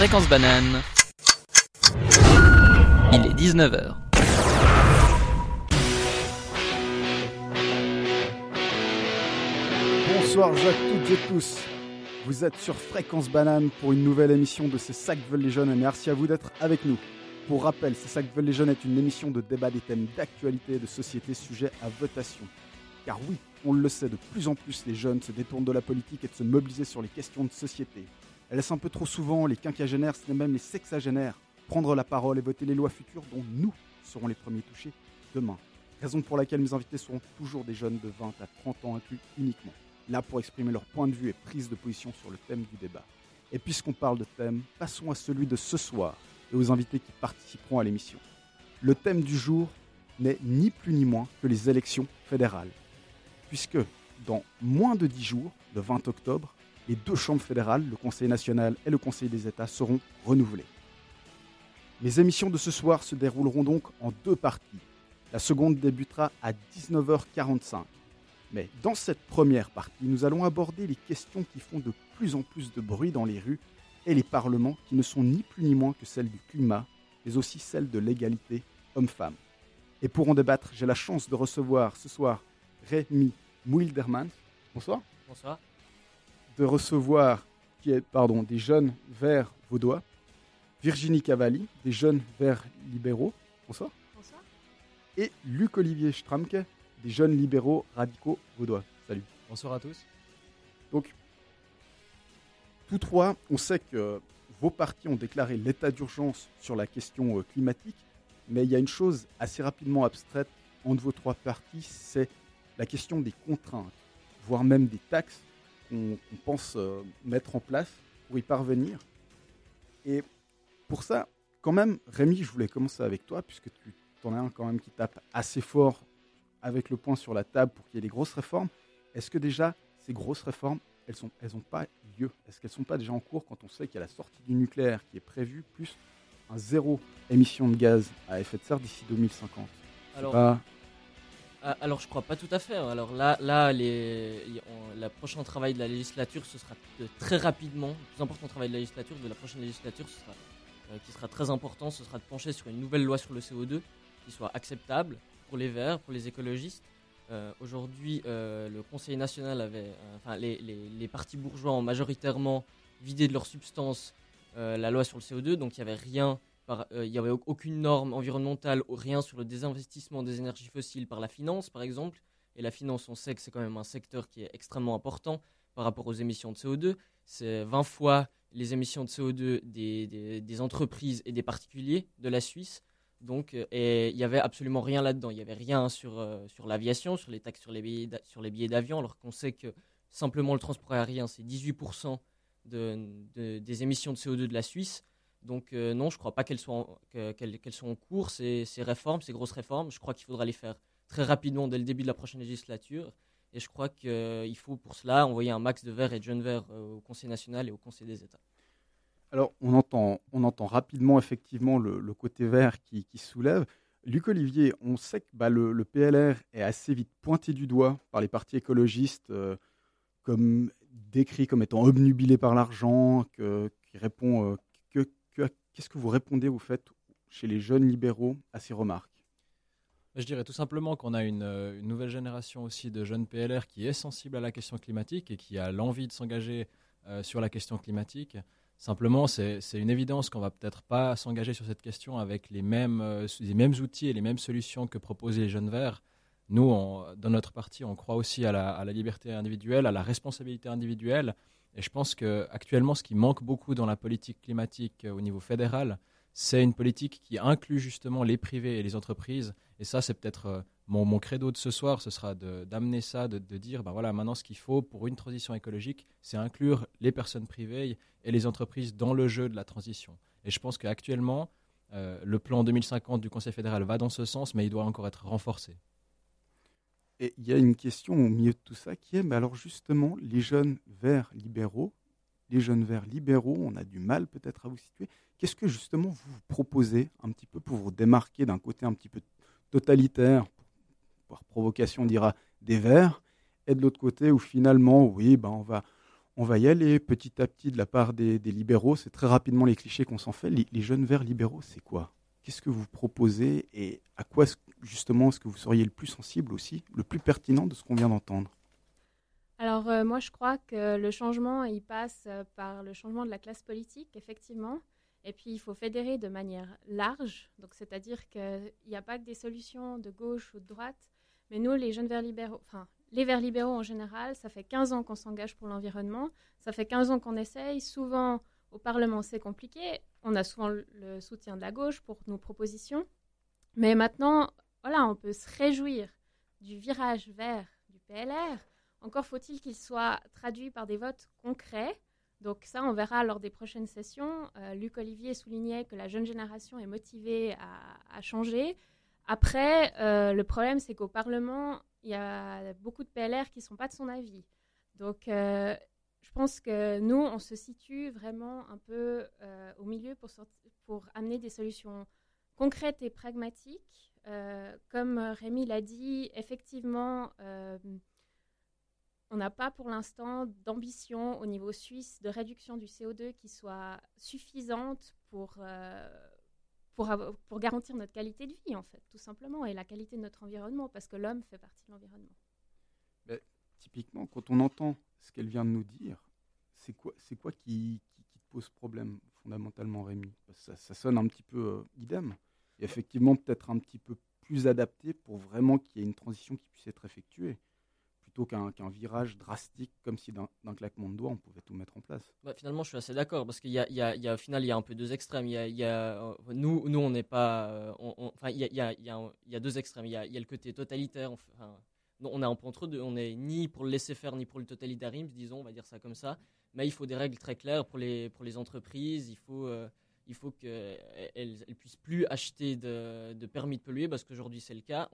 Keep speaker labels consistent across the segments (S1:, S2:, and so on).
S1: Fréquence banane. Il est 19h.
S2: Bonsoir à toutes et tous. Vous êtes sur Fréquence Banane pour une nouvelle émission de ça que veulent les jeunes et merci à vous d'être avec nous. Pour rappel, ça que veulent les jeunes est une émission de débat des thèmes d'actualité et de société sujets à votation. Car oui, on le sait, de plus en plus les jeunes se détournent de la politique et de se mobiliser sur les questions de société. Elles laissent un peu trop souvent les quinquagénaires, n'est même les sexagénaires, prendre la parole et voter les lois futures dont nous serons les premiers touchés demain. Raison pour laquelle mes invités seront toujours des jeunes de 20 à 30 ans inclus uniquement, là pour exprimer leur point de vue et prise de position sur le thème du débat. Et puisqu'on parle de thème, passons à celui de ce soir et aux invités qui participeront à l'émission. Le thème du jour n'est ni plus ni moins que les élections fédérales. Puisque dans moins de 10 jours, le 20 octobre, les deux chambres fédérales, le Conseil national et le Conseil des États, seront renouvelées. Les émissions de ce soir se dérouleront donc en deux parties. La seconde débutera à 19h45. Mais dans cette première partie, nous allons aborder les questions qui font de plus en plus de bruit dans les rues et les parlements qui ne sont ni plus ni moins que celles du climat, mais aussi celles de l'égalité homme-femme. Et pour en débattre, j'ai la chance de recevoir ce soir Rémi Muilderman. Bonsoir.
S3: Bonsoir.
S2: De recevoir qui est, pardon, des jeunes verts vaudois. Virginie Cavalli, des jeunes verts libéraux. Bonsoir.
S4: Bonsoir.
S2: Et Luc-Olivier Stramke, des jeunes libéraux radicaux vaudois. Salut.
S3: Bonsoir à tous.
S2: Donc, tous trois, on sait que vos partis ont déclaré l'état d'urgence sur la question euh, climatique, mais il y a une chose assez rapidement abstraite entre vos trois partis, c'est la question des contraintes, voire même des taxes qu'on pense euh, mettre en place pour y parvenir. Et pour ça, quand même, Rémi, je voulais commencer avec toi, puisque tu en as un quand même qui tape assez fort avec le point sur la table pour qu'il y ait des grosses réformes. Est-ce que déjà, ces grosses réformes, elles n'ont elles ont pas lieu? Est-ce qu'elles ne sont pas déjà en cours quand on sait qu'il y a la sortie du nucléaire qui est prévue, plus un zéro émission de gaz à effet de serre d'ici 2050 C'est
S3: Alors,
S2: pas-
S3: alors je crois pas tout à fait. hein. Alors là, là les, la prochain travail de la législature, ce sera très rapidement, le plus important travail de la législature, de la prochaine législature, ce sera, euh, qui sera très important, ce sera de pencher sur une nouvelle loi sur le CO2 qui soit acceptable pour les Verts, pour les écologistes. Euh, Aujourd'hui, euh, le Conseil national avait, enfin les, les- les partis bourgeois ont majoritairement vidé de leur substance la loi sur le CO2, donc il n'y avait rien il n'y avait au- aucune norme environnementale, ou rien sur le désinvestissement des énergies fossiles par la finance, par exemple. Et la finance, on sait que c'est quand même un secteur qui est extrêmement important par rapport aux émissions de CO2. C'est 20 fois les émissions de CO2 des, entreprises et des particuliers de la Suisse. Donc, euh, et il n'y avait absolument rien là-dedans. Il n'y avait rien sur, euh, sur l'aviation, sur les taxes sur les billets d'avion, alors qu'on sait que simplement le transport aérien, c'est 18% de- de- des émissions de CO2 de la Suisse. Donc euh, non, je ne crois pas qu'elles soient, en- que- qu'elles, soient en cours, ces, réformes, ces grosses réformes. Je crois qu'il faudra les faire très rapidement dès le début de la prochaine législature. Et je crois qu'il faut pour cela envoyer un max de verts et de jeunes verts euh, au Conseil national et au Conseil des États.
S2: Alors, on entend, on entend rapidement effectivement le, côté vert qui, soulève. Luc Olivier, on sait que bah, le, PLR est assez vite pointé du doigt par les partis écologistes euh, comme décrit comme étant obnubilé par l'argent, qui répond. euh, Qu'est-ce que vous répondez, vous faites chez les jeunes libéraux à ces remarques?
S5: Je dirais tout simplement qu'on a une, euh, nouvelle génération aussi de jeunes PLR qui est sensible à la question climatique et qui a l'envie de s'engager euh, sur la question climatique. Simplement, c'est une évidence qu'on va peut-être pas s'engager sur cette question avec les mêmes, euh, les mêmes outils et les mêmes solutions que proposaient les jeunes verts. Nous, dans notre parti, on croit aussi à la liberté individuelle, à la responsabilité individuelle. Et je pense qu'actuellement, ce qui manque beaucoup dans la politique climatique euh, au niveau fédéral, c'est une politique qui inclut justement les privés et les entreprises. Et ça, c'est peut-être euh, mon, credo de ce soir, ce sera d'amener ça, de, de dire, ben voilà, maintenant ce qu'il faut pour une transition écologique, c'est inclure les personnes privées et les entreprises dans le jeu de la transition. Et je pense qu'actuellement, euh, le plan 2050 du Conseil fédéral va dans ce sens, mais il doit encore être renforcé.
S2: Et il y a une question au milieu de tout ça qui est, mais alors justement, les jeunes verts libéraux, les jeunes verts libéraux, on a du mal peut-être à vous situer. Qu'est-ce que justement vous proposez un petit peu pour vous démarquer d'un côté un petit peu totalitaire, par provocation on dira des verts, et de l'autre côté où finalement, oui, ben on va, On va y aller petit à petit de la part des, libéraux. C'est très rapidement les clichés qu'on s'en fait. Les, jeunes verts libéraux, c'est quoi? Qu'est-ce que vous proposez et à quoi justement est-ce que vous seriez le plus sensible aussi, le plus pertinent de ce qu'on vient d'entendre?
S4: Alors euh, moi je crois que le changement il passe euh, par le changement de la classe politique effectivement. Et puis, il faut fédérer de manière large. Donc, c'est-à-dire qu'il n'y a pas que des solutions de gauche ou de droite. Mais nous, les jeunes verts libéraux, enfin, les verts libéraux en général, ça fait 15 ans qu'on s'engage pour l'environnement. Ça fait 15 ans qu'on essaye. Souvent, au Parlement, c'est compliqué. On a souvent le soutien de la gauche pour nos propositions. Mais maintenant, voilà, on peut se réjouir du virage vert du PLR. Encore faut-il qu'il soit traduit par des votes concrets donc ça, on verra lors des prochaines sessions. Euh, Luc Olivier soulignait que la jeune génération est motivée à, changer. Après, euh, le problème, c'est qu'au Parlement, il y a beaucoup de PLR qui ne sont pas de son avis. Donc, euh, je pense que nous, on se situe vraiment un peu au milieu pour, amener des solutions concrètes et pragmatiques. comme Rémi l'a dit, effectivement, on n'a pas pour l'instant d'ambition au niveau suisse de réduction du CO2 qui soit suffisante euh, pour, garantir notre qualité de vie, en fait, tout simplement, et la qualité de notre environnement, parce que l'homme fait partie de l'environnement.
S2: typiquement, quand on entend ce qu'elle vient de nous dire, c'est quoi, c'est quoi qui, te pose problème fondamentalement, Rémi? Ça, ça, sonne un petit peu euh, idem, et effectivement peut-être un petit peu plus adapté pour vraiment qu'il y ait une transition qui puisse être effectuée plutôt qu'un virage drastique, comme si d'un claquement de doigts, on pouvait tout mettre en place.
S3: Bah, finalement, je suis assez d'accord, parce qu'il y, a, au final, il y a un peu deux extrêmes. Il y a, nous, nous, on n'est pas... enfin, il y a, deux extrêmes. Il y a, le côté totalitaire. On est un peu entre deux. On n'est ni pour le laisser faire, ni pour le totalitarisme, disons, on va dire ça comme ça. Mais il faut des règles très claires pour les, pour les entreprises. Il faut... il faut qu'elles ne puissent plus acheter de, de, permis de polluer, parce qu'aujourd'hui c'est le cas.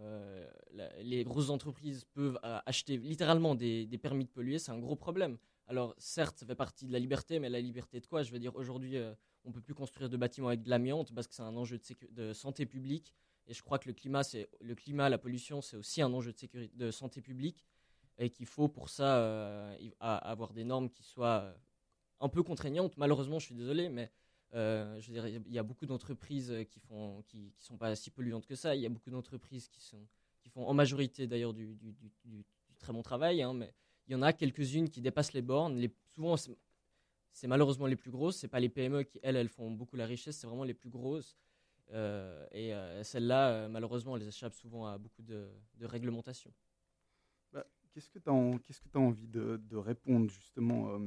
S3: Euh, les grosses entreprises peuvent euh, acheter littéralement des, permis de polluer, c'est un gros problème. Alors certes, ça fait partie de la liberté, mais la liberté de quoi? Je veux dire, aujourd'hui, on euh, on peut plus construire de bâtiments avec de l'amiante parce que c'est un enjeu de, santé publique. Et je crois que le climat, le climat, la pollution, c'est aussi un enjeu de, sécurité, de santé publique et qu'il faut pour ça avoir des normes qui soient un peu contraignantes. Malheureusement, je suis désolé, mais euh, il y a beaucoup d'entreprises qui font, sont pas si polluantes que ça. Il y a beaucoup d'entreprises qui font en majorité d'ailleurs du, très bon travail, hein, mais il y en a quelques-unes qui dépassent les bornes. Souvent, c'est malheureusement les plus grosses. C'est pas les PME qui elles, elles font beaucoup la richesse. C'est vraiment les plus grosses. Euh, et euh, celles-là, malheureusement, elles échappent souvent à beaucoup de, réglementations.
S2: Bah, qu'est-ce que tu qu'est-ce que as envie de, répondre justement,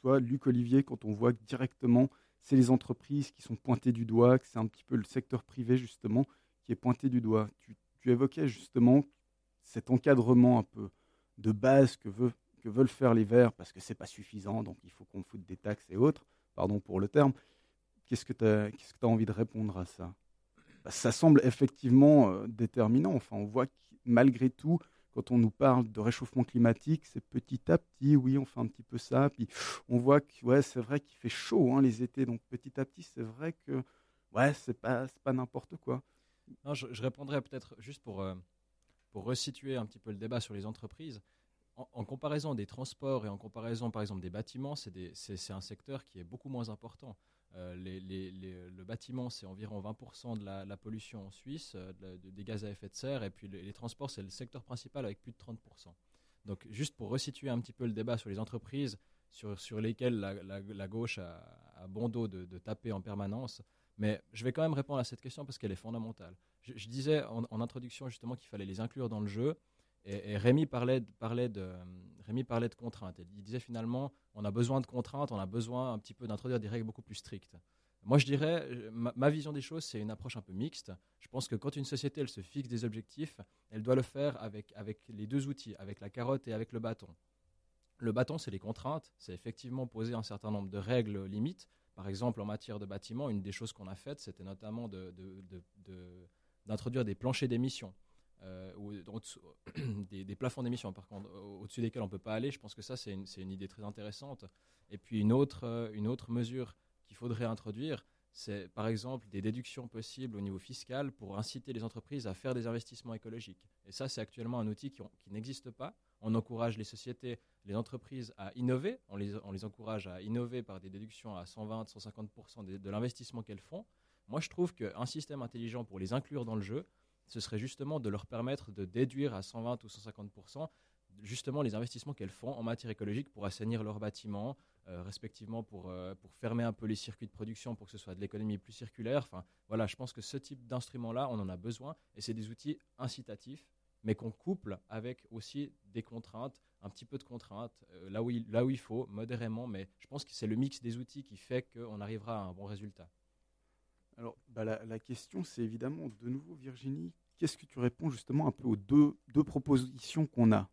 S2: toi, Luc Olivier, quand on voit directement c'est les entreprises qui sont pointées du doigt, que c'est un petit peu le secteur privé justement qui est pointé du doigt? Tu, évoquais justement cet encadrement un peu de base que, que veulent faire les Verts parce que c'est pas suffisant, donc il faut qu'on foute des taxes et autres, pardon pour le terme. Qu'est-ce que tu as, as, envie de répondre à ça? Bah, Ça semble effectivement euh, déterminant. Enfin, on voit que malgré tout, quand on nous parle de réchauffement climatique, c'est petit à petit, oui, on fait un petit peu ça. Puis on voit que ouais, c'est vrai qu'il fait chaud hein, les étés, donc petit à petit, c'est vrai que ouais, c'est pas, pas n'importe quoi.
S5: Non, je, répondrai peut-être juste pour, euh, pour resituer un petit peu le débat sur les entreprises. En, comparaison des transports et en comparaison, par exemple, des bâtiments, c'est un secteur qui est beaucoup moins important. Euh, le bâtiment, c'est environ 20% de la, pollution en Suisse, euh, des gaz à effet de serre, et puis les, transports, c'est le secteur principal avec plus de 30%. Donc, juste pour resituer un petit peu le débat sur les entreprises sur, sur lesquelles la, gauche a, bon dos de, taper en permanence, mais je vais quand même répondre à cette question parce qu'elle est fondamentale. Je, disais en, introduction justement qu'il fallait les inclure dans le jeu, et, Rémi, parlait, parlait de, parlait de contraintes. Il disait finalement, on a besoin de contraintes, on a besoin un petit peu d'introduire des règles beaucoup plus strictes. Moi, je dirais, ma, vision des choses, c'est une approche un peu mixte. Je pense que quand une société, elle se fixe des objectifs, elle doit le faire avec, avec les deux outils, avec la carotte et avec le bâton. Le bâton, c'est les contraintes, c'est effectivement poser un certain nombre de règles limites. Par exemple, en matière de bâtiment, une des choses qu'on a faites, c'était notamment d'introduire de, des planchers d'émissions. Euh, ou des, plafonds d'émission, par contre, au-dessus desquels on ne peut pas aller. Je pense que ça, c'est une, idée très intéressante. Et puis une autre, euh, une autre mesure qu'il faudrait introduire, c'est par exemple des déductions possibles au niveau fiscal pour inciter les entreprises à faire des investissements écologiques. Et ça, c'est actuellement un outil qui, n'existe pas. On encourage les sociétés, les entreprises à innover. On les, encourage à innover par des déductions à 120, 150% de, de l'investissement qu'elles font. Moi, je trouve qu'un système intelligent pour les inclure dans le jeu, ce serait justement de leur permettre de déduire à 120 ou 150% justement les investissements qu'elles font en matière écologique pour assainir leurs bâtiments, euh, respectivement pour, euh, pour fermer un peu les circuits de production pour que ce soit de l'économie plus circulaire. Enfin, voilà, je pense que ce type d'instrument-là, on en a besoin et c'est des outils incitatifs, mais qu'on couple avec aussi des contraintes, un petit peu de contraintes, euh, là, où là où il faut, modérément, mais je pense que c'est le mix des outils qui fait qu'on arrivera à un bon résultat.
S2: Alors, bah, la, question, c'est évidemment, de nouveau, Virginie, qu'est-ce que tu réponds justement un peu aux deux, propositions qu'on a?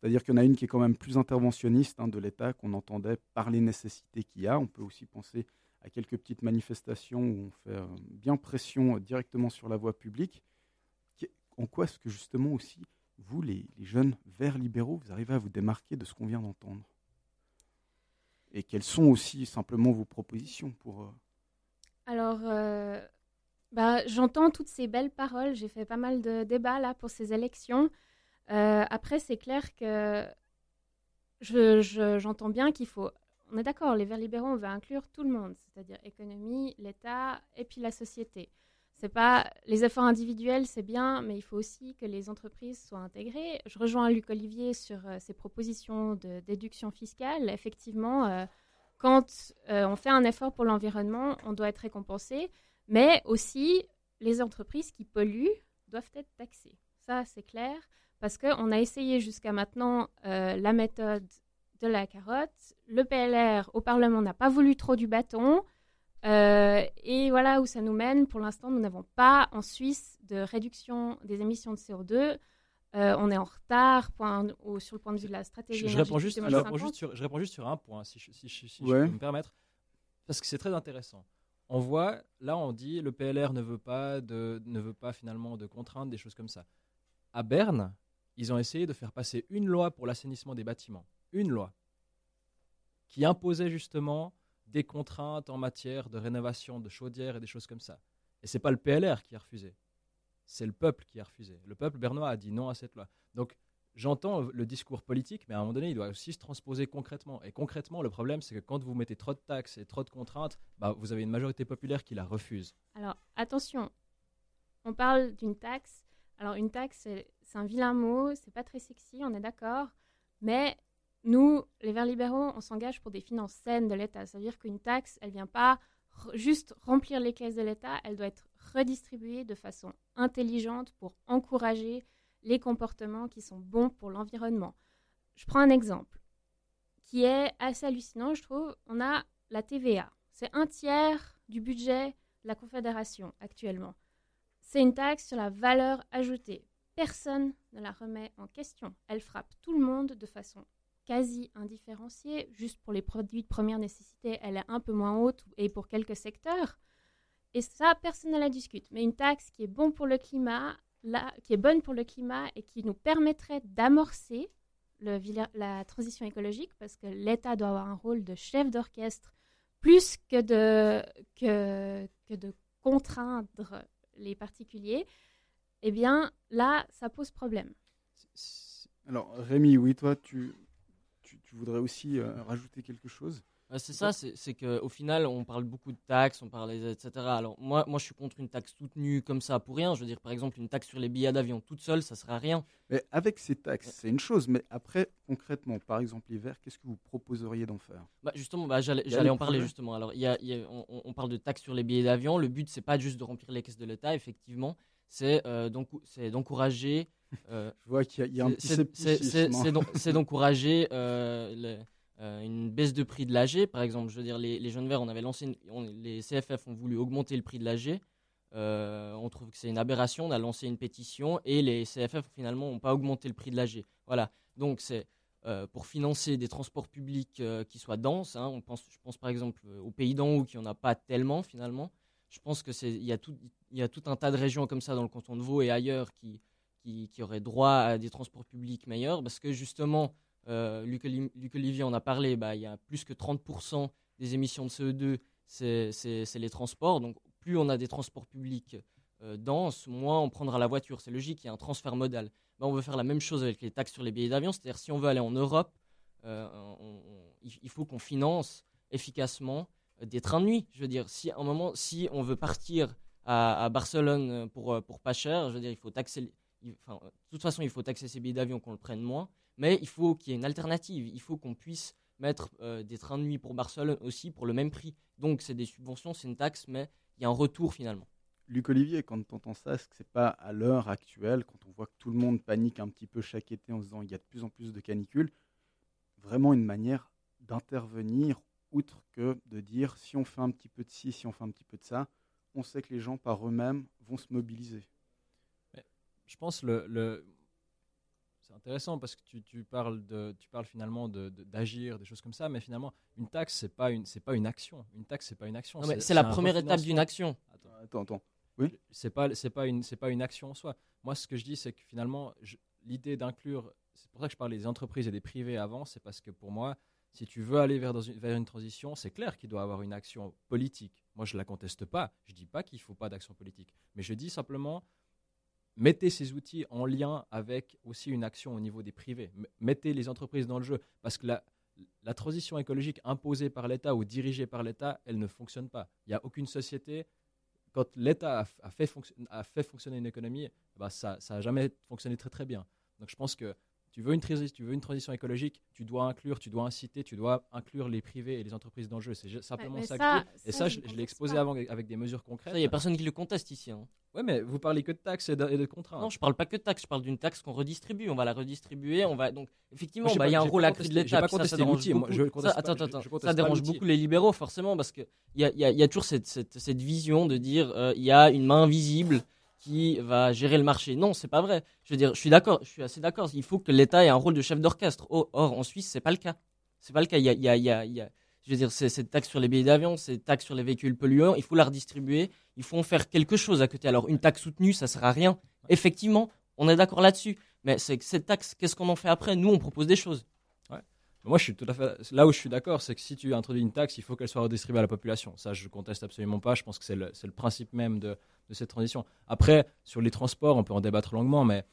S2: C'est-à-dire qu'il y en a une qui est quand même plus interventionniste hein, de l'État, qu'on entendait par les nécessités qu'il y a. On peut aussi penser à quelques petites manifestations où on fait euh, bien pression directement sur la voie publique. En quoi est-ce que justement aussi, vous, les, jeunes verts libéraux, vous arrivez à vous démarquer de ce qu'on vient d'entendre? Et quelles sont aussi simplement vos propositions pour... Euh,
S4: Alors, bah, j'entends toutes ces belles paroles. J'ai fait pas mal de débats là pour ces élections. Euh, après, c'est clair que j'entends bien qu'il faut. On est d'accord, les Verts libéraux, on veut inclure tout le monde, c'est-à-dire économie, l'État et puis la société. C'est pas les efforts individuels, c'est bien, mais il faut aussi que les entreprises soient intégrées. Je rejoins Luc Olivier sur euh, ses propositions de déduction fiscale. Effectivement, euh, quand on fait un effort pour l'environnement, on doit être récompensé, mais aussi les entreprises qui polluent doivent être taxées. Ça, c'est clair. Parce qu'on a essayé jusqu'à maintenant euh, la méthode de la carotte. Le PLR au Parlement n'a pas voulu trop du bâton. Euh, et voilà où ça nous mène. Pour l'instant, nous n'avons pas en Suisse de réduction des émissions de CO2. Euh, on est en retard point, sur le point de vue de la stratégie.
S5: Je, réponds, juste, sur, je réponds juste sur un point, si, je, peux me permettre, parce que c'est très intéressant. On voit, là, on dit le PLR ne veut pas de, ne veut pas finalement de contraintes, des choses comme ça. À Berne, ils ont essayé de faire passer une loi pour l'assainissement des bâtiments, une loi, qui imposait justement des contraintes en matière de rénovation de chaudières et des choses comme ça. Et c'est pas le PLR qui a refusé, c'est le peuple qui a refusé. Le peuple bernois a dit non à cette loi. Donc j'entends le discours politique, mais à un moment donné, il doit aussi se transposer concrètement. Et concrètement, le problème, c'est que quand vous mettez trop de taxes et trop de contraintes, bah, vous avez une majorité populaire qui la refuse.
S4: Alors attention, on parle d'une taxe. Alors une taxe, c'est un vilain mot, c'est pas très sexy, on est d'accord. Mais nous, les Verts libéraux, on s'engage pour des finances saines de l'État. Ça veut dire qu'une taxe, elle vient pas juste remplir les caisses de l'État, elle doit être redistribuée de façon intelligente pour encourager les comportements qui sont bons pour l'environnement. Je prends un exemple qui est assez hallucinant, je trouve. On a la TVA. C'est un tiers du budget de la Confédération actuellement. C'est une taxe sur la valeur ajoutée personne ne la remet en question. Elle frappe tout le monde de façon quasi indifférenciée. Juste pour les produits de première nécessité, elle est un peu moins haute et pour quelques secteurs. Et ça, personne ne la discute. Mais une taxe qui est, bon pour le climat, qui est bonne pour le climat et qui nous permettrait d'amorcer la transition écologique, parce que l'État doit avoir un rôle de chef d'orchestre plus que de, que, de contraindre les particuliers eh bien là, ça pose problème.
S2: Alors Rémi, oui, toi, tu, voudrais aussi euh, rajouter quelque chose?
S3: C'est ça, c'est qu'au final, on parle beaucoup de taxes, on parle etc. Alors moi, moi, je suis contre une taxe toute nue comme ça pour rien. Je veux dire, par exemple, une taxe sur les billets d'avion toute seule, ça sera rien.
S2: Mais avec ces taxes, c'est une chose. Mais après, concrètement, par exemple, l'hiver, qu'est-ce que vous proposeriez d'en faire?
S3: Bah, Justement, bah, j'allais en parler justement. Alors, y a, on, on, parle de taxes sur les billets d'avion. Le but, c'est pas juste de remplir les caisses de l'État, effectivement c'est euh, d'encourager.
S2: Euh, Je vois qu'il y, a un petit
S3: C'est d'encourager euh, une baisse de prix de l'AG. Par exemple, je veux dire, les, jeunes verts, on avait lancé, les CFF ont voulu augmenter le prix de l'AG. on trouve que c'est une aberration. On a lancé une pétition et les CFF finalement n'ont pas augmenté le prix de l'AG. Voilà. Donc c'est pour financer des transports publics qui soient denses. Hein. On pense, je pense par exemple au pays d'en haut qui en a pas tellement finalement je pense que c'est il y a tout il y a tout un tas de régions comme ça dans le canton de Vaud et ailleurs qui qui, qui auraient droit à des transports publics meilleurs parce que justement euh, Luc, Olivier en a parlé bah, il y a plus que 30% des émissions de CO2 c'est c'est les transports. Donc, plus on a des transports publics euh, denses, moins on prendra la voiture. C'est logique, il y a un transfert modal. Ben, on veut faire la même chose avec les taxes sur les billets d'avion. C'est-à-dire, si on veut aller en Europe, euh, il faut qu'on finance efficacement des trains de nuit. Je veux dire, si à un moment, si on veut partir à, Barcelone pour, pas cher, je veux dire, il faut taxer. de toute façon, il faut taxer ces billets d'avion qu'on le prenne moins, mais il faut qu'il y ait une alternative. Il faut qu'on puisse mettre euh, des trains de nuit pour Barcelone aussi pour le même prix. Donc, c'est des subventions, c'est une taxe, mais il y a un retour finalement.
S2: Luc Olivier, quand tu entends ça, est-ce que c'est pas à l'heure actuelle, quand on voit que tout le monde panique un petit peu chaque été en se disant il y a de plus en plus de canicules, vraiment une manière d'intervenir, outre que de dire si on fait un petit peu de ci, si on fait un petit peu de ça, on sait que les gens par eux-mêmes vont se mobiliser?
S5: Je pense le, le... c'est intéressant parce que tu, tu parles de, tu parles finalement de- de- d'agir, des choses comme ça, mais finalement une taxe c'est pas une, c'est pas une action. Une taxe c'est pas une action.
S3: C'est la première étape d'une action.
S5: Attends.
S2: Attends, attends.
S5: c'est pas c'est pas une c'est pas une action en soi. Moi, ce que je dis, c'est que finalement, je- l'idée d'inclure, c'est pour ça que je parlais des entreprises et des privés avant, c'est parce que pour moi, si tu veux aller vers, dans une, vers une transition, c'est clair qu'il doit y avoir une action politique. Moi, je la conteste pas. Je dis pas qu'il faut pas d'action politique, mais je dis simplement mettez ces outils en lien avec aussi une action au niveau des privés. Mettez les entreprises dans le jeu parce que la transition écologique imposée par l'État ou dirigée par l'État, elle ne fonctionne pas. Il n'y a aucune société quand l'État a fait fonctionner une économie, bah, ça n'a jamais fonctionné très très bien. Donc je pense que tu veux, une transi- tu veux une transition écologique, tu dois inclure, tu dois inciter, tu dois inclure les privés et les entreprises dans le jeu. C'est simplement
S4: mais
S5: ça,
S4: ça-
S5: que. Et
S4: ça,
S5: ça,
S4: je ne
S5: l'ai exposé
S4: pas.
S5: avant avec des mesures concrètes.
S3: Il n'y a personne qui le conteste ici. hein.
S5: Ouais, mais vous parlez que de taxes et de, et de contraintes.
S3: Non, je parle pas que de taxes, je parle d'une taxe qu'on redistribue. On va la redistribuer. On va donc effectivement, bah, il y a un rôle accru de l'État. ça, dérange beaucoup-
S5: je
S3: ça,
S5: conteste pas-
S3: attends,
S5: je-
S3: attends,
S5: je
S3: ça
S5: conteste pas
S3: dérange beaucoup les libéraux forcément parce que il y a, il y a- il y a toujours cette, cette- cette vision de dire euh, il y a une main invisible qui va gérer le marché. Non, c'est pas vrai. Je veux dire, je suis d'accord, je suis assez d'accord. Il faut que l'État ait un rôle de chef d'orchestre. Or, or, en Suisse, c'est pas le cas. C'est pas le cas. Il y a, il y a- il y a- je veux dire, cette taxe sur les billets d'avion, cette taxe sur les véhicules polluants, il faut la redistribuer. Il faut en faire quelque chose à côté. Alors, une taxe soutenue, ça sert à rien. Effectivement, on est d'accord là-dessus. Mais cette taxe, qu'est-ce qu'on en fait après? Nous, on propose des choses.
S5: Moi, je suis tout à fait. Là où je suis d'accord, c'est que si tu introduis une taxe, il faut qu'elle soit redistribuée à la population. Ça, je conteste absolument pas. Je pense que c'est le, principe même de, de cette transition. Après, sur les transports, on peut en débattre longuement, mais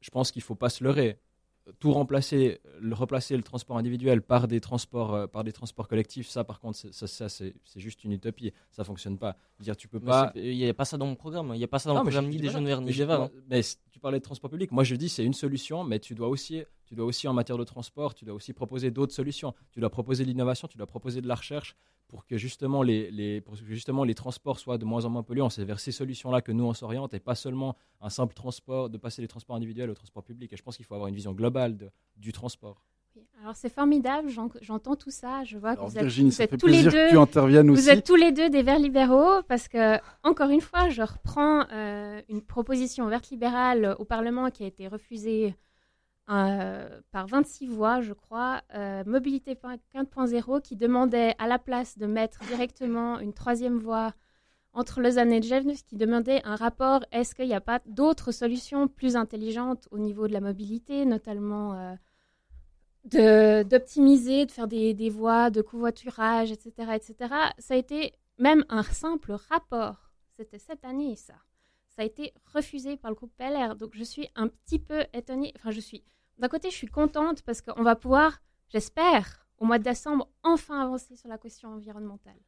S5: je pense qu'il faut pas se leurrer. Tout remplacer, le, replacer le transport individuel par des transports, euh, par des transports collectifs, ça, par contre, c'est- ça, ça, c'est juste une utopie. Ça fonctionne pas. Dire, tu peux
S3: Mais
S5: pas.
S3: Il n'y a pas ça dans mon programme. Il n'y a pas ça dans le programme ni des jeunes verts
S5: Mais
S3: ni des hein.
S5: Mais c- tu parlais de transport public. Moi, je dis c'est une solution, mais tu dois aussi, tu dois aussi en matière de transport, tu dois aussi proposer d'autres solutions. Tu dois proposer de l'innovation, tu dois proposer de la recherche pour que justement les, les, pour que justement les transports soient de moins en moins polluants. C'est vers ces solutions-là que nous on s'oriente et pas seulement un simple transport, de passer des transports individuels au transport public. Et je pense qu'il faut avoir une vision globale de, du transport.
S4: Alors c'est formidable, j'en- j'entends tout ça, je vois que
S2: Alors
S4: vous êtes,
S2: Virginie,
S4: vous
S2: ça
S4: êtes
S2: fait
S4: tous les
S2: plaisir que tu
S4: deux,
S2: interviennes aussi.
S4: vous êtes tous les deux des Verts libéraux parce que encore une fois, je reprends euh, une proposition verte libérale au Parlement qui a été refusée euh, par 26 voix, je crois, euh, Mobilité 4.0 qui demandait à la place de mettre directement une troisième voie entre Lausanne et Genève, qui demandait un rapport, est-ce qu'il n'y a pas d'autres solutions plus intelligentes au niveau de la mobilité, notamment euh, d'optimiser, de, faire des, des voies de covoiturage, etc., etc. Ça a été même un simple rapport. C'était cette année, ça. Ça a été refusé par le groupe PLR. Donc je suis un petit peu étonnée. Enfin, je suis. D'un côté, je suis contente parce qu'on va pouvoir, j'espère, au mois de décembre, enfin avancer sur la question environnementale.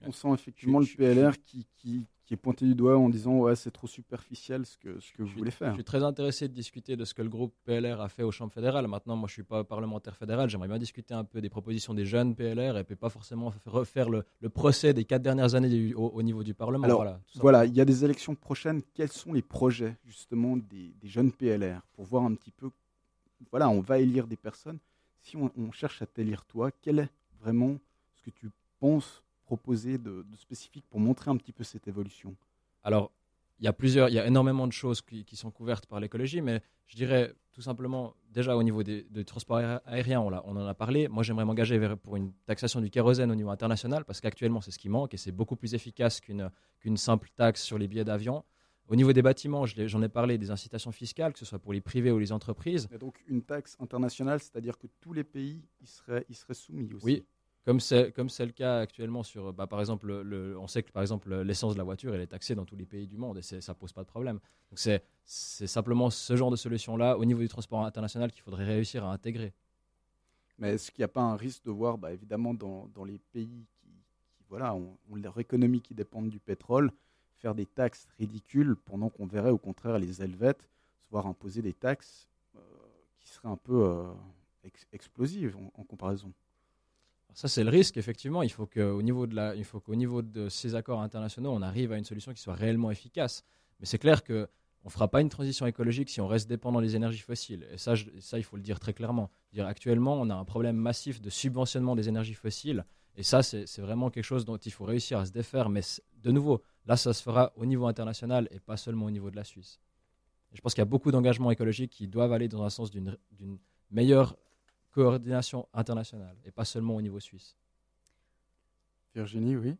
S2: On sent effectivement
S5: Je-
S2: le PLR qui, qui, qui est pointé du doigt en disant ouais c'est trop superficiel ce que, ce que vous
S5: suis-
S2: voulez
S5: Je
S2: faire.
S5: suis très intéressé de discuter de ce que le groupe PLR a fait aux chambres fédérales. Maintenant, moi, je suis pas parlementaire fédéral. J'aimerais bien discuter un peu des propositions des jeunes PLR et puis pas forcément refaire le, le procès des quatre dernières années du- au, au niveau du Parlement.
S2: Alors,
S5: voilà,
S2: il y a des élections prochaines. Quels sont les projets justement des, des jeunes PLR pour voir un petit peu Voilà, on va élire des personnes. Si on, on cherche à t'élire toi, quel est vraiment ce que tu penses proposer de, de spécifique pour montrer un petit peu cette évolution
S5: Alors, il y a plusieurs, il y a énormément de choses qui, qui sont couvertes par l'écologie, mais je dirais tout simplement, déjà au niveau des, des transports aé- aériens, on, en a parlé. Moi, j'aimerais m'engager pour une taxation du kérosène au niveau international, parce qu'actuellement, c'est ce qui manque et c'est beaucoup plus efficace qu'une simple taxe sur les billets d'avion. Au niveau des bâtiments, j'en ai parlé, des incitations fiscales, que ce soit pour les privés ou les entreprises.
S2: Et donc une taxe internationale, c'est-à-dire que tous les pays y seraient, y seraient soumis aussi.
S5: Oui. Comme c'est comme c'est le cas actuellement sur bah, par exemple le, on sait que par exemple l'essence de la voiture elle est taxée dans tous les pays du monde et ça pose pas de problème. C'est simplement ce genre de solution là au niveau du transport international qu'il faudrait réussir à intégrer.
S2: Mais est-ce qu'il n'y a pas un risque de voir bah, évidemment dans, dans, les pays qui, voilà ont, leur économie qui dépendent du pétrole faire des taxes ridicules pendant qu'on verrait au contraire les Helvètes se voir imposer des taxes euh, qui seraient un peu euh, explosives en comparaison?
S5: Ça, c'est le risque, effectivement. Il faut qu'au niveau, de niveau de ces accords internationaux, on arrive à une solution qui soit réellement efficace. Mais c'est clair qu'on ne fera pas une transition écologique si on reste dépendant des énergies fossiles. Et ça, ça, il faut le dire très clairement. Dire, actuellement, on a un problème massif de subventionnement des énergies fossiles. Et ça, c'est vraiment quelque chose dont il faut réussir à se défaire. Mais de nouveau, là, ça se fera au niveau international et pas seulement au niveau de la Suisse. Je pense qu'il y a beaucoup d'engagements écologiques qui doivent aller dans un sens d'une meilleure coordination internationale et pas seulement au niveau suisse.
S2: Virginie, oui.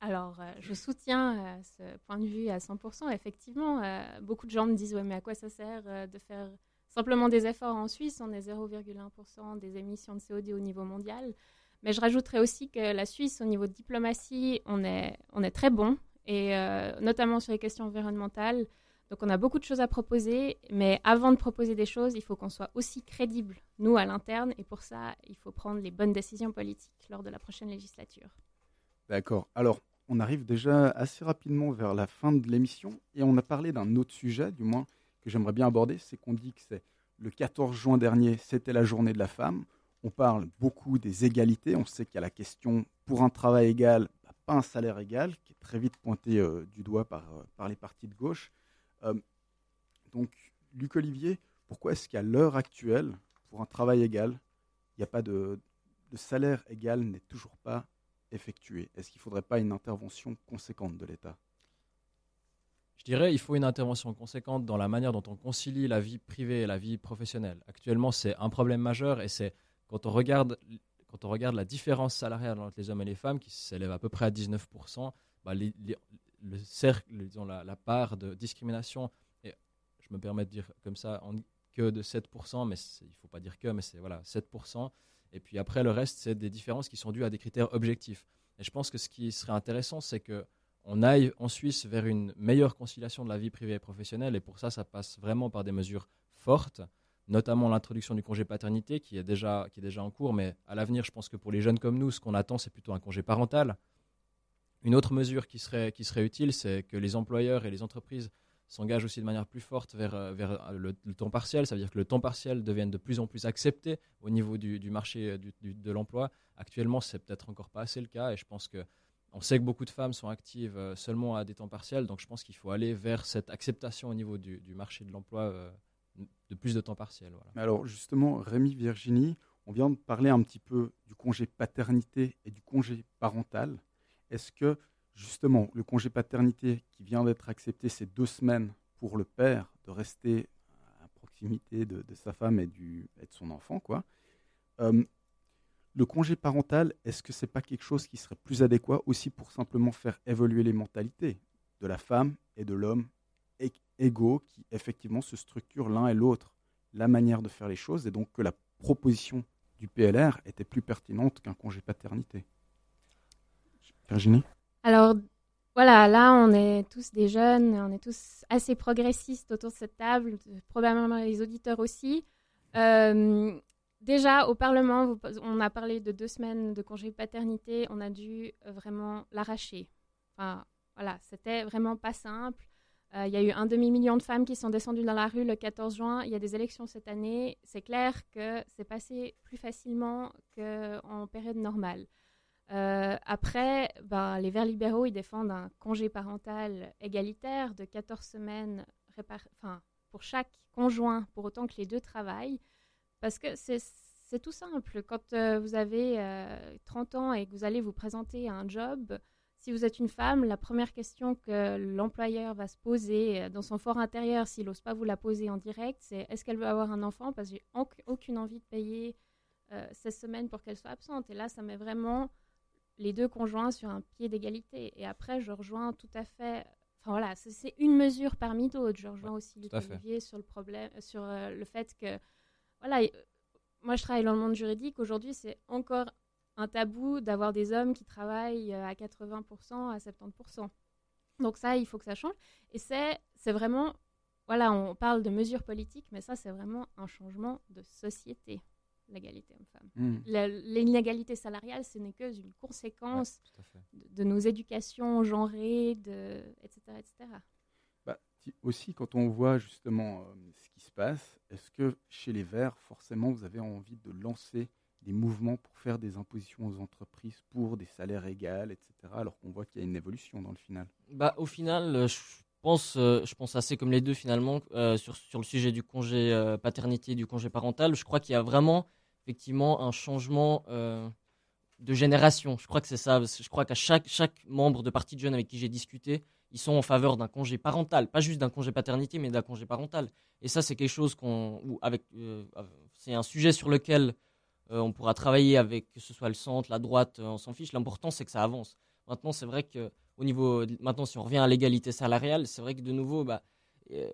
S4: Alors, euh, je soutiens euh, ce point de vue à 100%. Effectivement, euh, beaucoup de gens me disent Ouais, mais à quoi ça sert de faire simplement des efforts en Suisse? On est 0,1% des émissions de CO2 au niveau mondial. Mais je rajouterais aussi que la Suisse, au niveau de diplomatie, on est, on est très bon, et notamment sur les questions environnementales. Donc on a beaucoup de choses à proposer, mais avant de proposer des choses, il faut qu'on soit aussi crédible, nous, à l'interne, et pour ça, il faut prendre les bonnes décisions politiques lors de la prochaine législature.
S2: D'accord. Alors, on arrive déjà assez rapidement vers la fin de l'émission, et on a parlé d'un autre sujet, du moins, que j'aimerais bien aborder, c'est qu'on dit que c'est le 14 juin dernier, c'était la journée de la femme. On parle beaucoup des égalités, on sait qu'il y a la question pour un travail égal, bah, pas un salaire égal, qui est très vite pointé euh, du doigt par, euh, par les partis de gauche. Euh, donc, Luc Olivier, pourquoi est-ce qu'à l'heure actuelle, pour un travail égal, il n'y a pas de, salaire égal n'est toujours pas effectué? Est-ce qu'il ne faudrait pas une intervention conséquente de l'État?
S5: Je dirais qu'il faut une intervention conséquente dans la manière dont on concilie la vie privée et la vie professionnelle. Actuellement, c'est un problème majeur et c'est quand on regarde la différence salariale entre les hommes et les femmes, qui s'élève à peu près à 19%, bah les, le cercle, disons, la, la, part de discrimination, et je me permets de dire comme ça, que de 7%, mais il ne faut pas dire que, mais c'est voilà, 7%. Et puis après, le reste, c'est des différences qui sont dues à des critères objectifs. Et je pense que ce qui serait intéressant, c'est que on aille en Suisse vers une meilleure conciliation de la vie privée et professionnelle. Et pour ça, ça passe vraiment par des mesures fortes, notamment l'introduction du congé paternité qui est déjà, qui est déjà en cours. Mais à l'avenir, je pense que pour les jeunes comme nous, ce qu'on attend, c'est plutôt un congé parental. Une autre mesure qui serait, utile, c'est que les employeurs et les entreprises s'engagent aussi de manière plus forte vers, euh, euh, le, temps partiel. Ça veut dire que le temps partiel devienne de plus en plus accepté au niveau du, marché euh, de l'emploi. Actuellement, c'est peut-être encore pas assez le cas et je pense que on sait que beaucoup de femmes sont actives seulement à des temps partiels, donc je pense qu'il faut aller vers cette acceptation au niveau du, marché de l'emploi de plus de temps partiel.
S2: Alors justement, Rémi Virginie, on vient de parler un petit peu du congé paternité et du congé parental. Est-ce que justement le congé paternité qui vient d'être accepté, ces deux semaines pour le père de rester à proximité de, sa femme et, du, de son enfant, quoi. Euh, le congé parental, est-ce que c'est pas quelque chose qui serait plus adéquat aussi pour simplement faire évoluer les mentalités de la femme et de l'homme égaux qui effectivement se structurent l'un et l'autre, la manière de faire les choses, et donc que la proposition du PLR était plus pertinente qu'un congé paternité? Virginie?
S4: Alors, voilà, là, on est tous des jeunes, on est tous assez progressistes autour de cette table, probablement les auditeurs aussi. Euh, déjà, au Parlement, on a parlé de deux semaines de congé paternité, on a dû vraiment l'arracher. Enfin, voilà, c'était vraiment pas simple. Euh, il y a eu un demi-million de femmes qui sont descendues dans la rue le 14 juin. Il y a des élections cette année. C'est clair que c'est passé plus facilement qu'en période normale. Euh, après, ben, les Verts libéraux, ils défendent un congé parental égalitaire de 14 semaines pour chaque conjoint, pour autant que les deux travaillent. Parce que c'est tout simple. Quand euh, vous avez 30 euh, ans et que vous allez vous présenter à un job, si vous êtes une femme, la première question que l'employeur va se poser dans son fort intérieur, s'il n'ose pas vous la poser en direct, c'est est-ce qu'elle veut avoir un enfant? Parce que j'ai aucune envie de payer 16 semaines pour qu'elle soit absente. Et là, ça met vraiment les deux conjoints sur un pied d'égalité. Et après, je rejoins tout à fait. Enfin voilà, c'est une mesure parmi d'autres. Je rejoins aussi Luc Olivier sur le problème, sur euh, le fait que voilà, moi je travaille dans le monde juridique. Aujourd'hui, c'est encore un tabou d'avoir des hommes qui travaillent euh, à 80%, à 70%. Donc ça, il faut que ça change. Et c'est c'est vraiment, voilà, on parle de mesures politiques, mais ça, c'est vraiment un changement de société, l'égalité homme-femme.
S2: Hmm.
S4: L'inégalité salariale, ce n'est que une conséquence de, de nos éducations genrées, de, etc., etc.
S2: Bah, aussi, quand on voit justement euh, ce qui se passe, est-ce que chez les Verts, forcément, vous avez envie de lancer des mouvements pour faire des impositions aux entreprises pour des salaires égaux, etc., alors qu'on voit qu'il y a une évolution dans le final?
S3: Bah, au final, euh, je pense, euh, je pense assez comme les deux finalement euh, sur, sur le sujet du congé euh, paternité et du congé parental. Je crois qu'il y a vraiment effectivement un changement de génération. Je crois que c'est ça. Je crois qu'à chaque, chaque membre de parti de jeunes avec qui j'ai discuté, ils sont en faveur d'un congé parental, pas juste d'un congé paternité, mais d'un congé parental. Et ça, c'est quelque chose qu'on, avec, un sujet sur lequel on pourra travailler avec que ce soit le centre, la droite, on s'en fiche. L'important, c'est que ça avance. Maintenant, c'est vrai que au niveau maintenant si on revient à l'égalité salariale c'est vrai que de nouveau bah, euh,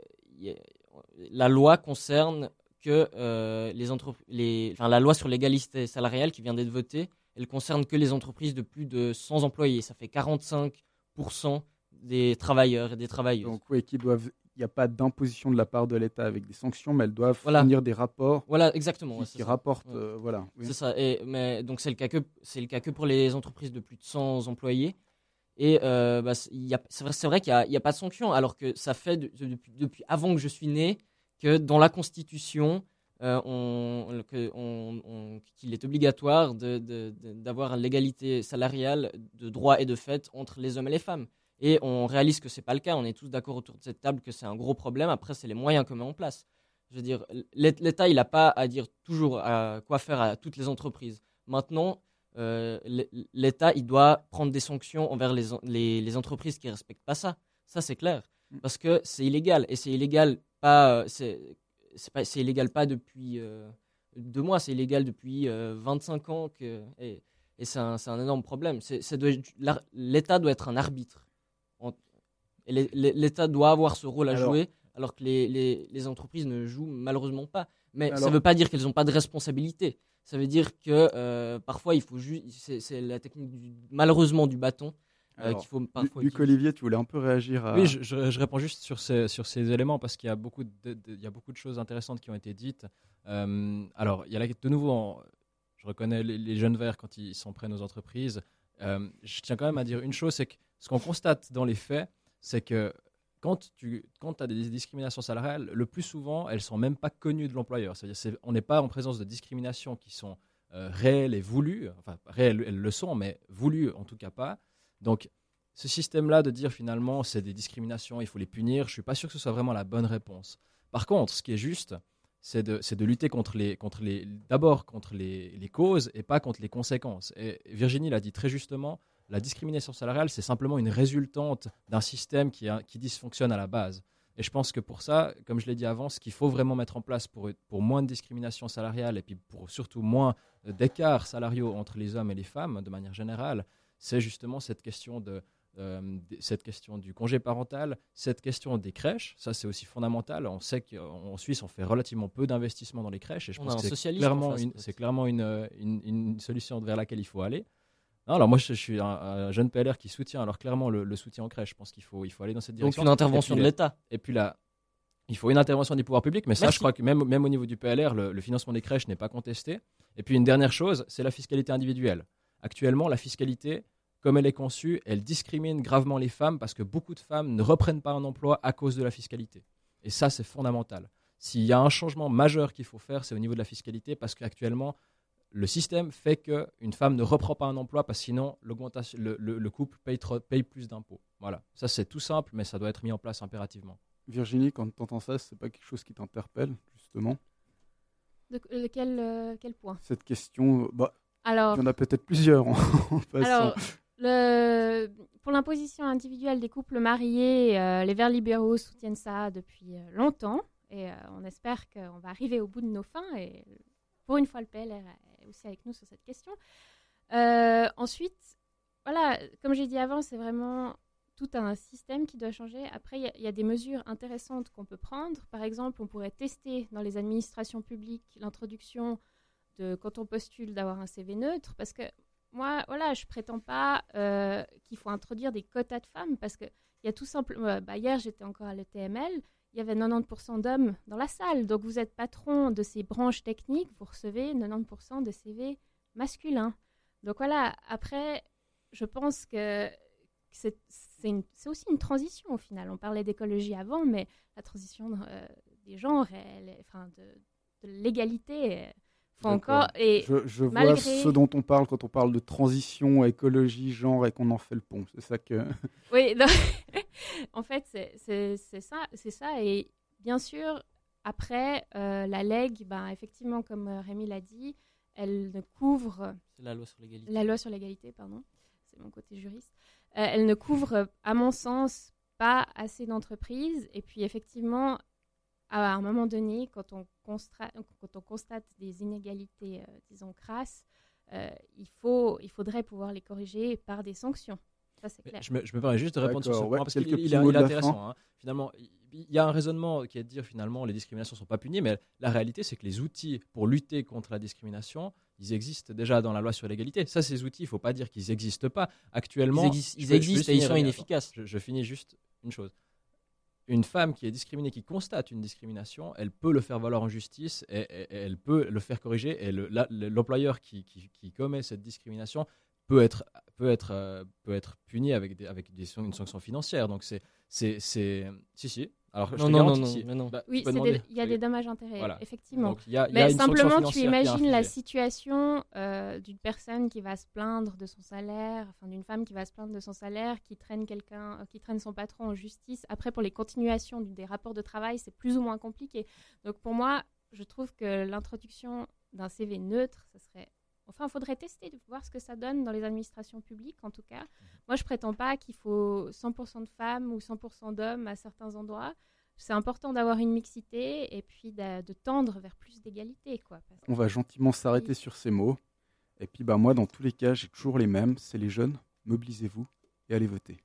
S3: la loi concerne que euh, les entreprises enfin la loi sur l'égalité salariale qui vient d'être votée elle concerne que les entreprises de plus de 100 employés ça fait 45% des travailleurs et des travailleuses
S2: Donc, oui, qui doivent. Il n'y a pas d'imposition de la part de l'État avec des sanctions, mais elles doivent
S3: Voilà.
S2: fournir des rapports
S3: voilà exactement
S2: qui,
S3: ouais,
S2: rapportent.
S3: Ouais.
S2: euh, voilà. oui.
S3: C'est ça. Et, mais, donc, c'est le, cas que, c'est le cas que pour les entreprises de plus de 100 employés. Et euh, bah, c'est vrai, qu'il n'y a, pas de sanction, alors que ça fait de- de- depuis, depuis avant que je suis né que dans la Constitution, euh, on, que on- on- qu'il est obligatoire d'avoir l'égalité salariale de droit et de fait entre les hommes et les femmes. Et on réalise que c'est pas le cas. On est tous d'accord autour de cette table que c'est un gros problème. Après, c'est les moyens qu'on met en place. Je veux dire, l'É- l'État, il n'a pas à dire toujours à quoi faire à toutes les entreprises. Maintenant, euh, l'É- l'État, il doit prendre des sanctions envers les, les, les entreprises qui ne respectent pas ça. Ça, c'est clair.
S2: Mm.
S3: Parce que c'est illégal. Et c'est illégal pas, euh, c'est, pas, c'est illégal pas depuis euh, deux mois, c'est illégal depuis euh, 25 ans. Que, et et c'est un, c'est un énorme problème. L'État doit être un arbitre. L'É- l'État doit avoir ce rôle à
S2: Alors-
S3: jouer, alors que les, les, les entreprises ne jouent malheureusement pas. Mais ça ne veut pas dire qu'elles n'ont pas de responsabilité. Ça veut dire que euh, parfois, il faut juste. C'est, la technique, du- malheureusement, du bâton euh, qu'il faut parfois.
S2: Luc. Olivier, tu voulais un peu réagir à.
S5: Oui, je, je- je réponds juste sur ces, sur ces éléments parce qu'il y, a beaucoup de, de- il y a beaucoup de choses intéressantes qui ont été dites. Euh, alors, il y a la- de nouveau, je reconnais les, les jeunes verts quand ils s'en prennent aux entreprises. Euh, je tiens quand même à dire une chose, c'est que ce qu'on constate dans les faits, c'est que quand tu quand as des discriminations salariales, le plus souvent, elles sont même pas connues de l'employeur. C'est-à-dire c'est- on n'est pas en présence de discriminations qui sont euh, réelles et voulues. Enfin, réelles, elles le sont, mais voulues en tout cas pas. Donc, ce système-là de dire finalement c'est des discriminations, il faut les punir, je suis pas sûr que ce soit vraiment la bonne réponse. Par contre, ce qui est juste, c'est de, de lutter contre les, contre les, d'abord contre les causes et pas contre les conséquences. Et Virginie l'a dit très justement, la discrimination salariale, c'est simplement une résultante d'un système qui, a- qui dysfonctionne à la base. Et je pense que pour ça, comme je l'ai dit avant, ce qu'il faut vraiment mettre en place pour, pour moins de discrimination salariale et puis pour surtout moins d'écarts salariaux entre les hommes et les femmes de manière générale, c'est justement cette question de, euh, cette question du congé parental, cette question des crèches, ça c'est aussi fondamental. On sait qu'en Suisse, on fait relativement peu d'investissements dans les crèches et je
S3: On
S5: pense que c'est
S3: en
S5: clairement,
S3: face,
S5: une,
S3: peut-être.
S5: c'est clairement une, une, une solution vers laquelle il faut aller. Non, alors moi, je, je suis un, un jeune PLR qui soutient alors clairement le, le soutien aux crèches. Je pense qu'il faut, il faut aller dans cette
S3: Donc,
S5: direction.
S3: une intervention de l'État.
S5: Et puis là, il faut une intervention des pouvoirs publics, mais ça,
S3: Merci.
S5: je crois que même, même au niveau du PLR, le, le financement des crèches n'est pas contesté. Et puis une dernière chose, c'est la fiscalité individuelle. Actuellement, la fiscalité, comme elle est conçue, elle discrimine gravement les femmes parce que beaucoup de femmes ne reprennent pas un emploi à cause de la fiscalité. Et ça, c'est fondamental. S'il y a un changement majeur qu'il faut faire, c'est au niveau de la fiscalité parce qu'actuellement, le système fait qu'une femme ne reprend pas un emploi parce que sinon l'augmentation, le, le- le couple paye, trop- paye plus d'impôts. Voilà, ça c'est tout simple, mais ça doit être mis en place impérativement.
S2: Virginie, quand tu entends ça, c'est pas quelque chose qui t'interpelle, justement?
S4: De, euh, quel point?
S2: Cette question, bah,
S4: Alors,
S2: il y en a peut-être plusieurs en, en passant.
S4: Alors, le, pour l'imposition individuelle des couples mariés, euh, les Verts libéraux soutiennent ça depuis euh, longtemps et euh, on espère qu'on va arriver au bout de nos fins. Et pour une fois, le PLR aussi avec nous sur cette question. Euh, ensuite, voilà, comme j'ai dit avant, c'est vraiment tout un système qui doit changer. Après, il y a- des mesures intéressantes qu'on peut prendre. Par exemple, on pourrait tester dans les administrations publiques l'introduction de, quand on postule, d'avoir un CV neutre, parce que moi, voilà, je prétends pas euh, qu'il faut introduire des quotas de femmes parce que il y a tout simplement. bah, hier, j'étais encore à l'ETML. Il y avait 90% d'hommes dans la salle. Donc, vous êtes patron de ces branches techniques, vous recevez 90% de CV masculins. Donc, voilà. Après, je pense que c'est aussi une transition au final. On parlait d'écologie avant, mais la transition euh, des genres, enfin, de, l'égalité, faut
S2: D'accord.
S4: encore. Et
S2: Je, je vois ce dont on parle quand on parle de transition, écologie, genre et qu'on en fait le pont. C'est ça que.
S4: Oui, non. en fait, c'est- ça, c'est ça. Et bien sûr, après, euh, la LEG, ben, effectivement, comme euh, Rémi l'a dit, elle ne couvre
S3: C'est la loi sur l'égalité.
S4: la loi sur l'égalité, pardon, c'est mon côté juriste. Euh, elle ne couvre, à mon sens, pas assez d'entreprises. Et puis, effectivement, à un moment donné, quand on, constra- quand on constate des inégalités, euh, disons, crasses, euh, il, faut, il faudrait pouvoir les corriger par des sanctions. Ça, c'est clair.
S5: Je me, je me permets juste de répondre sur ce
S2: ouais,
S5: point parce qu'il il est, il intéressant. hein. Finalement, il y a un raisonnement qui est de dire finalement les discriminations ne sont pas punies, mais la réalité c'est que les outils pour lutter contre la discrimination, ils existent déjà dans la loi sur l'égalité. Ça, ces outils, il ne faut pas dire qu'ils n'existent pas. Actuellement,
S3: Ils existent, ils et ils sont inefficaces.
S5: je, je finis juste une chose. Une femme qui est discriminée, qui constate une discrimination, elle peut le faire valoir en justice et, elle peut le faire corriger. Et l'employeur qui, commet cette discrimination peut être, euh, puni avec, une sanction financière. Donc c'est- Si, si. Alors, je
S3: Non, non, non,
S5: que si.
S3: mais non.
S5: Bah,
S4: Oui, il y a des dommages intérêts,
S5: Voilà.
S4: effectivement.
S5: Donc, il y a, il y a
S4: Mais
S5: une
S4: simplement, tu imagines la situation euh, d'une personne qui va se plaindre de son salaire, enfin d'une femme qui va se plaindre de son salaire, qui traîne quelqu'un, euh, qui traîne son patron en justice. Après, pour les continuations des rapports de travail, c'est plus ou moins compliqué. Donc, pour moi, je trouve que l'introduction d'un CV neutre, ça serait Enfin, il faudrait tester, de voir ce que ça donne dans les administrations publiques, en tout cas. Moi, je prétends pas qu'il faut 100% de femmes ou 100% d'hommes à certains endroits. C'est important d'avoir une mixité et puis de, de tendre vers plus d'égalité, quoi.
S2: On va gentiment s'arrêter sur ces mots. Et puis, bah, moi, dans tous les cas, j'ai toujours les mêmes. C'est les jeunes. Mobilisez-vous et allez voter.